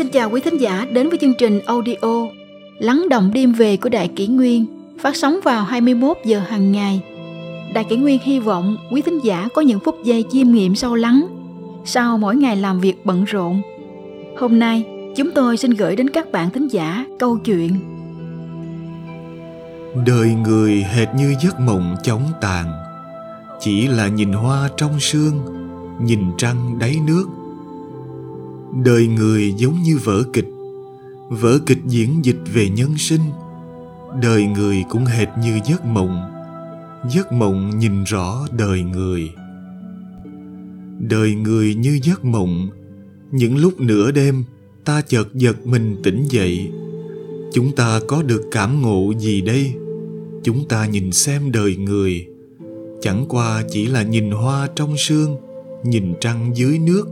Xin chào quý thính giả đến với chương trình audio Lắng động đêm về của Đại Kỷ Nguyên phát sóng vào 21 giờ hàng ngày. Đại Kỷ Nguyên hy vọng quý thính giả có những phút giây chiêm nghiệm sâu lắng sau mỗi ngày làm việc bận rộn. Hôm nay, chúng tôi xin gửi đến các bạn thính giả câu chuyện Đời người hệt như giấc mộng chóng tàn Chỉ là nhìn hoa trong sương Nhìn trăng đáy nước Đời người giống như vở kịch. Vở kịch diễn dịch về nhân sinh. Đời người cũng hệt như giấc mộng. Giấc mộng nhìn rõ đời người. Đời người như giấc mộng. Những lúc nửa đêm, Ta chợt giật mình tỉnh dậy. Chúng ta có được cảm ngộ gì đây? Chúng ta nhìn xem đời người. Chẳng qua chỉ là nhìn hoa trong sương, Nhìn trăng dưới nước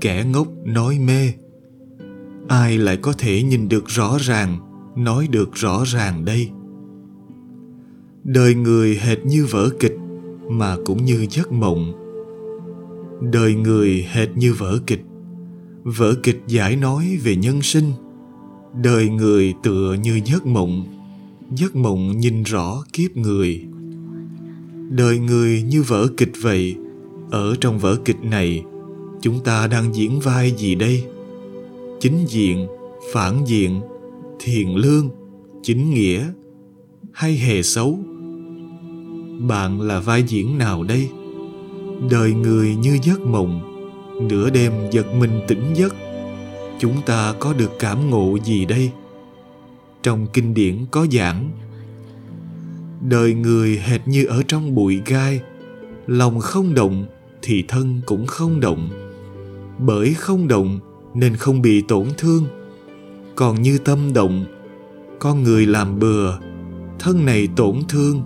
kẻ ngốc nói mê. Ai lại có thể nhìn được rõ ràng, nói được rõ ràng đây? Đời người hệt như vở kịch mà cũng như giấc mộng. Đời người hệt như vở kịch. Vở kịch giải nói về nhân sinh. Đời người tựa như giấc mộng. Giấc mộng nhìn rõ kiếp người. Đời người như vở kịch vậy, ở trong vở kịch này chúng ta đang diễn vai gì đây? Chính diện, phản diện, thiền lương, chính nghĩa hay hề xấu? Bạn là vai diễn nào đây? Đời người như giấc mộng, nửa đêm giật mình tỉnh giấc. Chúng ta có được cảm ngộ gì đây? Trong kinh điển có giảng, đời người hệt như ở trong bụi gai, lòng không động thì thân cũng không động bởi không động nên không bị tổn thương. Còn như tâm động con người làm bừa, thân này tổn thương,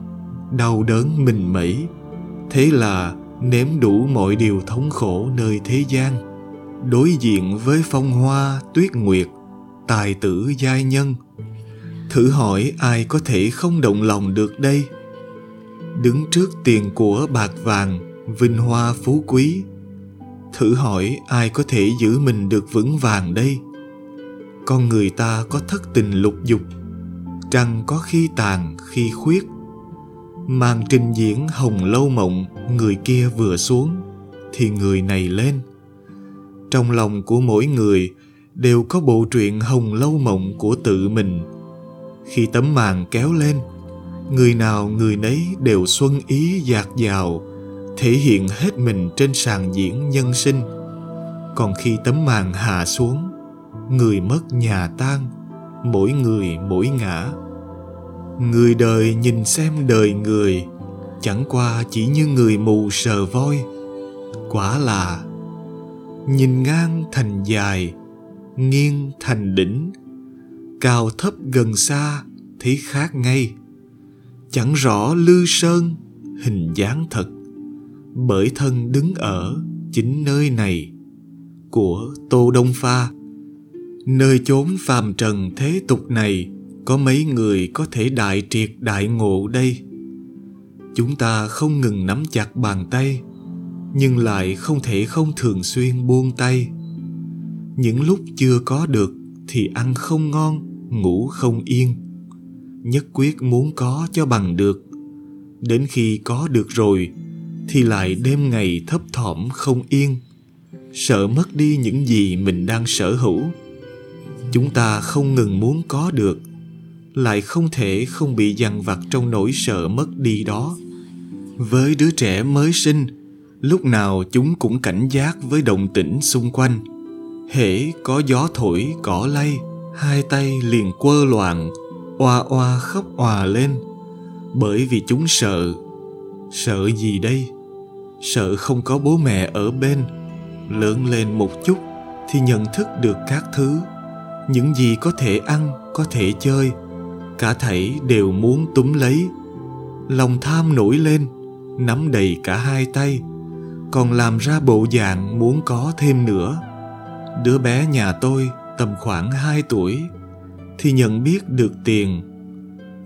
đau đớn mình mẩy. Thế là nếm đủ mọi điều thống khổ nơi thế gian, đối diện với phong hoa tuyết nguyệt, tài tử giai nhân. Thử hỏi ai có thể không động lòng được đây? Đứng trước tiền của bạc vàng, vinh hoa phú quý thử hỏi ai có thể giữ mình được vững vàng đây? Con người ta có thất tình lục dục, trăng có khi tàn, khi khuyết. Màn trình diễn hồng lâu mộng, người kia vừa xuống, thì người này lên. Trong lòng của mỗi người đều có bộ truyện hồng lâu mộng của tự mình. Khi tấm màn kéo lên, người nào người nấy đều xuân ý dạt dào thể hiện hết mình trên sàn diễn nhân sinh. Còn khi tấm màn hạ xuống, người mất nhà tan, mỗi người mỗi ngã. Người đời nhìn xem đời người, chẳng qua chỉ như người mù sờ voi. Quả là, nhìn ngang thành dài, nghiêng thành đỉnh. Cao thấp gần xa, thấy khác ngay. Chẳng rõ lư sơn, hình dáng thật bởi thân đứng ở chính nơi này của Tô Đông Pha. Nơi chốn phàm trần thế tục này có mấy người có thể đại triệt đại ngộ đây. Chúng ta không ngừng nắm chặt bàn tay, nhưng lại không thể không thường xuyên buông tay. Những lúc chưa có được thì ăn không ngon, ngủ không yên. Nhất quyết muốn có cho bằng được. Đến khi có được rồi thì lại đêm ngày thấp thỏm không yên. Sợ mất đi những gì mình đang sở hữu. Chúng ta không ngừng muốn có được, lại không thể không bị dằn vặt trong nỗi sợ mất đi đó. Với đứa trẻ mới sinh, lúc nào chúng cũng cảnh giác với động tĩnh xung quanh. Hễ có gió thổi, cỏ lay, hai tay liền quơ loạn, oa oa khóc òa lên. Bởi vì chúng sợ. Sợ gì đây? Sợ không có bố mẹ ở bên. Lớn lên một chút thì nhận thức được các thứ. Những gì có thể ăn, có thể chơi, cả thảy đều muốn túm lấy. Lòng tham nổi lên, nắm đầy cả hai tay, còn làm ra bộ dạng muốn có thêm nữa. Đứa bé nhà tôi tầm khoảng hai tuổi thì nhận biết được tiền.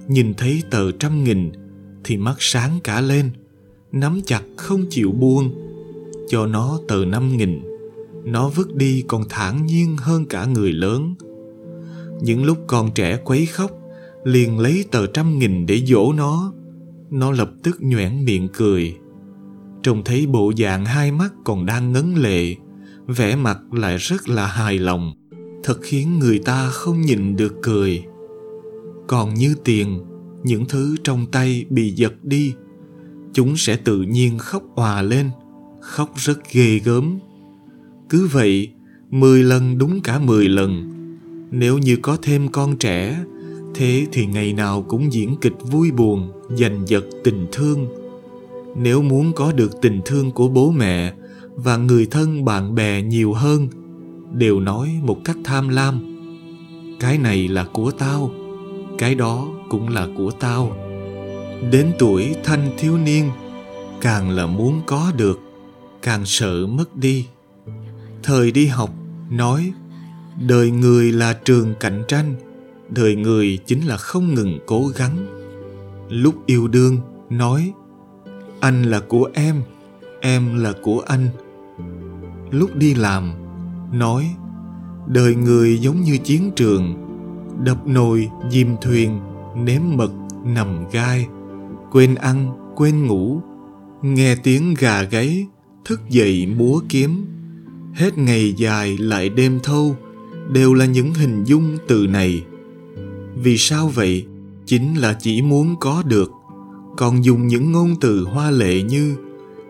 Nhìn thấy tờ trăm nghìn thì mắt sáng cả lên nắm chặt không chịu buông. Cho nó tờ năm nghìn, nó vứt đi còn thản nhiên hơn cả người lớn. Những lúc con trẻ quấy khóc, liền lấy tờ trăm nghìn để dỗ nó. Nó lập tức nhoẻn miệng cười. Trông thấy bộ dạng hai mắt còn đang ngấn lệ, vẻ mặt lại rất là hài lòng. Thật khiến người ta không nhìn được cười. Còn như tiền, những thứ trong tay bị giật đi chúng sẽ tự nhiên khóc òa lên, khóc rất ghê gớm. Cứ vậy, mười lần đúng cả mười lần. Nếu như có thêm con trẻ, thế thì ngày nào cũng diễn kịch vui buồn, giành giật tình thương. Nếu muốn có được tình thương của bố mẹ và người thân bạn bè nhiều hơn, đều nói một cách tham lam, cái này là của tao, cái đó cũng là của tao đến tuổi thanh thiếu niên, càng là muốn có được, càng sợ mất đi. Thời đi học, nói, đời người là trường cạnh tranh, đời người chính là không ngừng cố gắng. Lúc yêu đương, nói, anh là của em em là của anh. Lúc đi làm, nói, đời người giống như chiến trường, đập nồi, dìm thuyền, ném mật, nằm gai quên ăn, quên ngủ. Nghe tiếng gà gáy, thức dậy múa kiếm. Hết ngày dài lại đêm thâu, đều là những hình dung từ này. Vì sao vậy? Chính là chỉ muốn có được. Còn dùng những ngôn từ hoa lệ như,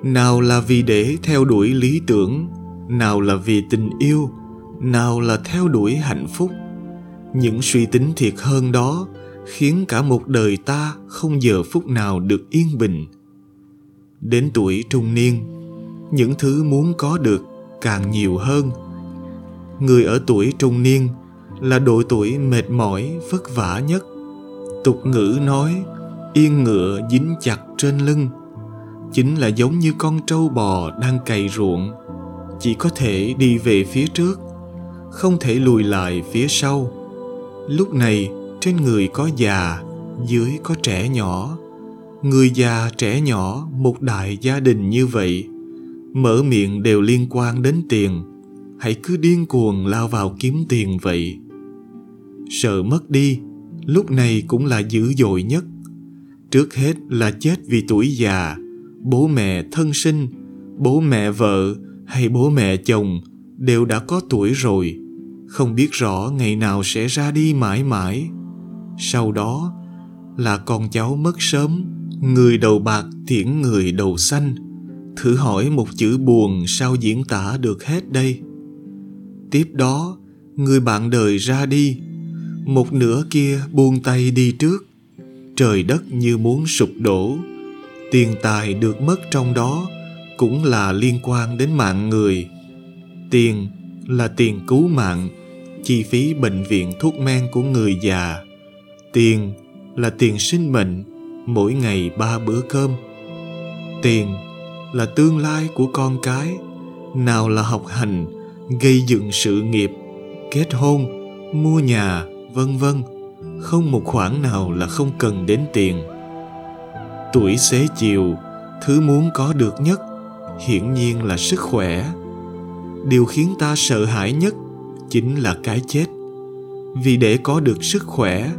nào là vì để theo đuổi lý tưởng, nào là vì tình yêu, nào là theo đuổi hạnh phúc. Những suy tính thiệt hơn đó khiến cả một đời ta không giờ phút nào được yên bình. Đến tuổi trung niên, những thứ muốn có được càng nhiều hơn. Người ở tuổi trung niên là độ tuổi mệt mỏi, vất vả nhất. Tục ngữ nói, yên ngựa dính chặt trên lưng. Chính là giống như con trâu bò đang cày ruộng, chỉ có thể đi về phía trước, không thể lùi lại phía sau. Lúc này trên người có già, dưới có trẻ nhỏ. Người già, trẻ nhỏ, một đại gia đình như vậy, mở miệng đều liên quan đến tiền. Hãy cứ điên cuồng lao vào kiếm tiền vậy. Sợ mất đi, lúc này cũng là dữ dội nhất. Trước hết là chết vì tuổi già, bố mẹ thân sinh, bố mẹ vợ hay bố mẹ chồng đều đã có tuổi rồi. Không biết rõ ngày nào sẽ ra đi mãi mãi sau đó là con cháu mất sớm, người đầu bạc tiễn người đầu xanh. Thử hỏi một chữ buồn sao diễn tả được hết đây? Tiếp đó, người bạn đời ra đi. Một nửa kia buông tay đi trước. Trời đất như muốn sụp đổ. Tiền tài được mất trong đó cũng là liên quan đến mạng người. Tiền là tiền cứu mạng, chi phí bệnh viện thuốc men của người già tiền là tiền sinh mệnh, mỗi ngày ba bữa cơm. Tiền là tương lai của con cái, nào là học hành, gây dựng sự nghiệp, kết hôn, mua nhà, vân vân. Không một khoản nào là không cần đến tiền. Tuổi xế chiều, thứ muốn có được nhất, hiển nhiên là sức khỏe. Điều khiến ta sợ hãi nhất chính là cái chết. Vì để có được sức khỏe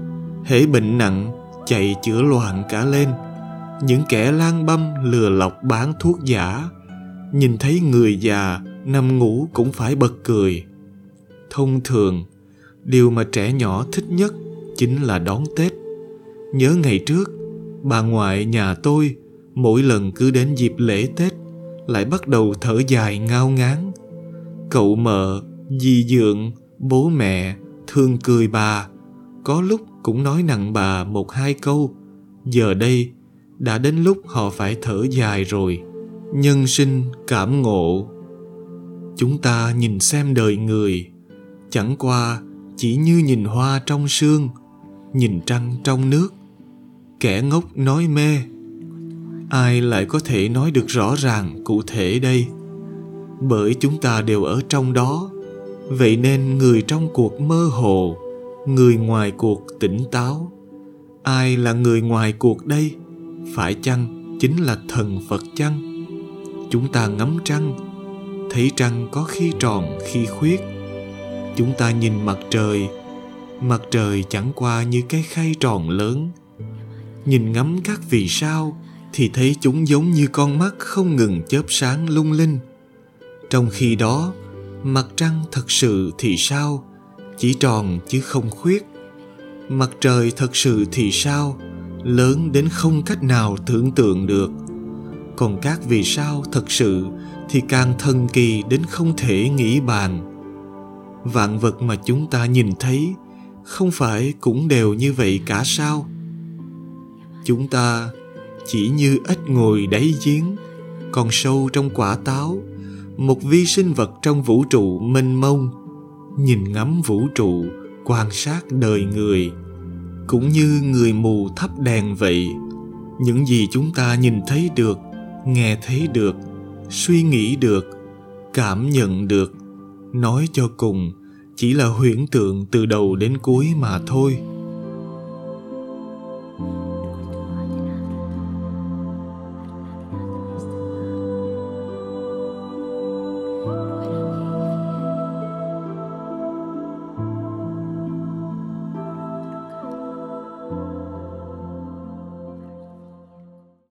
hễ bệnh nặng, chạy chữa loạn cả lên. Những kẻ lang băm lừa lọc bán thuốc giả. Nhìn thấy người già nằm ngủ cũng phải bật cười. Thông thường, điều mà trẻ nhỏ thích nhất chính là đón tết. Nhớ ngày trước, bà ngoại nhà tôi mỗi lần cứ đến dịp lễ tết lại bắt đầu thở dài ngao ngán. Cậu mợ, dì dượng, bố mẹ, thương cười bà có lúc cũng nói nặng bà một hai câu, giờ đây đã đến lúc họ phải thở dài rồi, nhân sinh cảm ngộ. Chúng ta nhìn xem đời người, chẳng qua chỉ như nhìn hoa trong sương, nhìn trăng trong nước. Kẻ ngốc nói mê, ai lại có thể nói được rõ ràng cụ thể đây? Bởi chúng ta đều ở trong đó, vậy nên người trong cuộc mơ hồ người ngoài cuộc tỉnh táo. Ai là người ngoài cuộc đây? Phải chăng chính là thần phật chăng? Chúng ta ngắm trăng, thấy trăng có khi tròn, khi khuyết. Chúng ta nhìn mặt trời mặt trời chẳng qua như cái khay tròn lớn. Nhìn ngắm các vì sao thì thấy chúng giống như con mắt không ngừng chớp sáng lung linh. Trong khi đó, mặt trăng thật sự thì sao? Chỉ tròn chứ không khuyết. Mặt trời thật sự thì sao? Lớn đến không cách nào tưởng tượng được. Còn các vì sao thật sự thì càng thần kỳ đến không thể nghĩ bàn. Vạn vật mà chúng ta nhìn thấy không phải cũng đều như vậy cả sao? Chúng ta chỉ như ếch ngồi đáy giếng, còn sâu trong quả táo, một vi sinh vật trong vũ trụ mênh mông nhìn ngắm vũ trụ, quan sát đời người, cũng như người mù thắp đèn vậy. Những gì chúng ta nhìn thấy được, nghe thấy được, suy nghĩ được, cảm nhận được, nói cho cùng, chỉ là huyễn tượng từ đầu đến cuối mà thôi.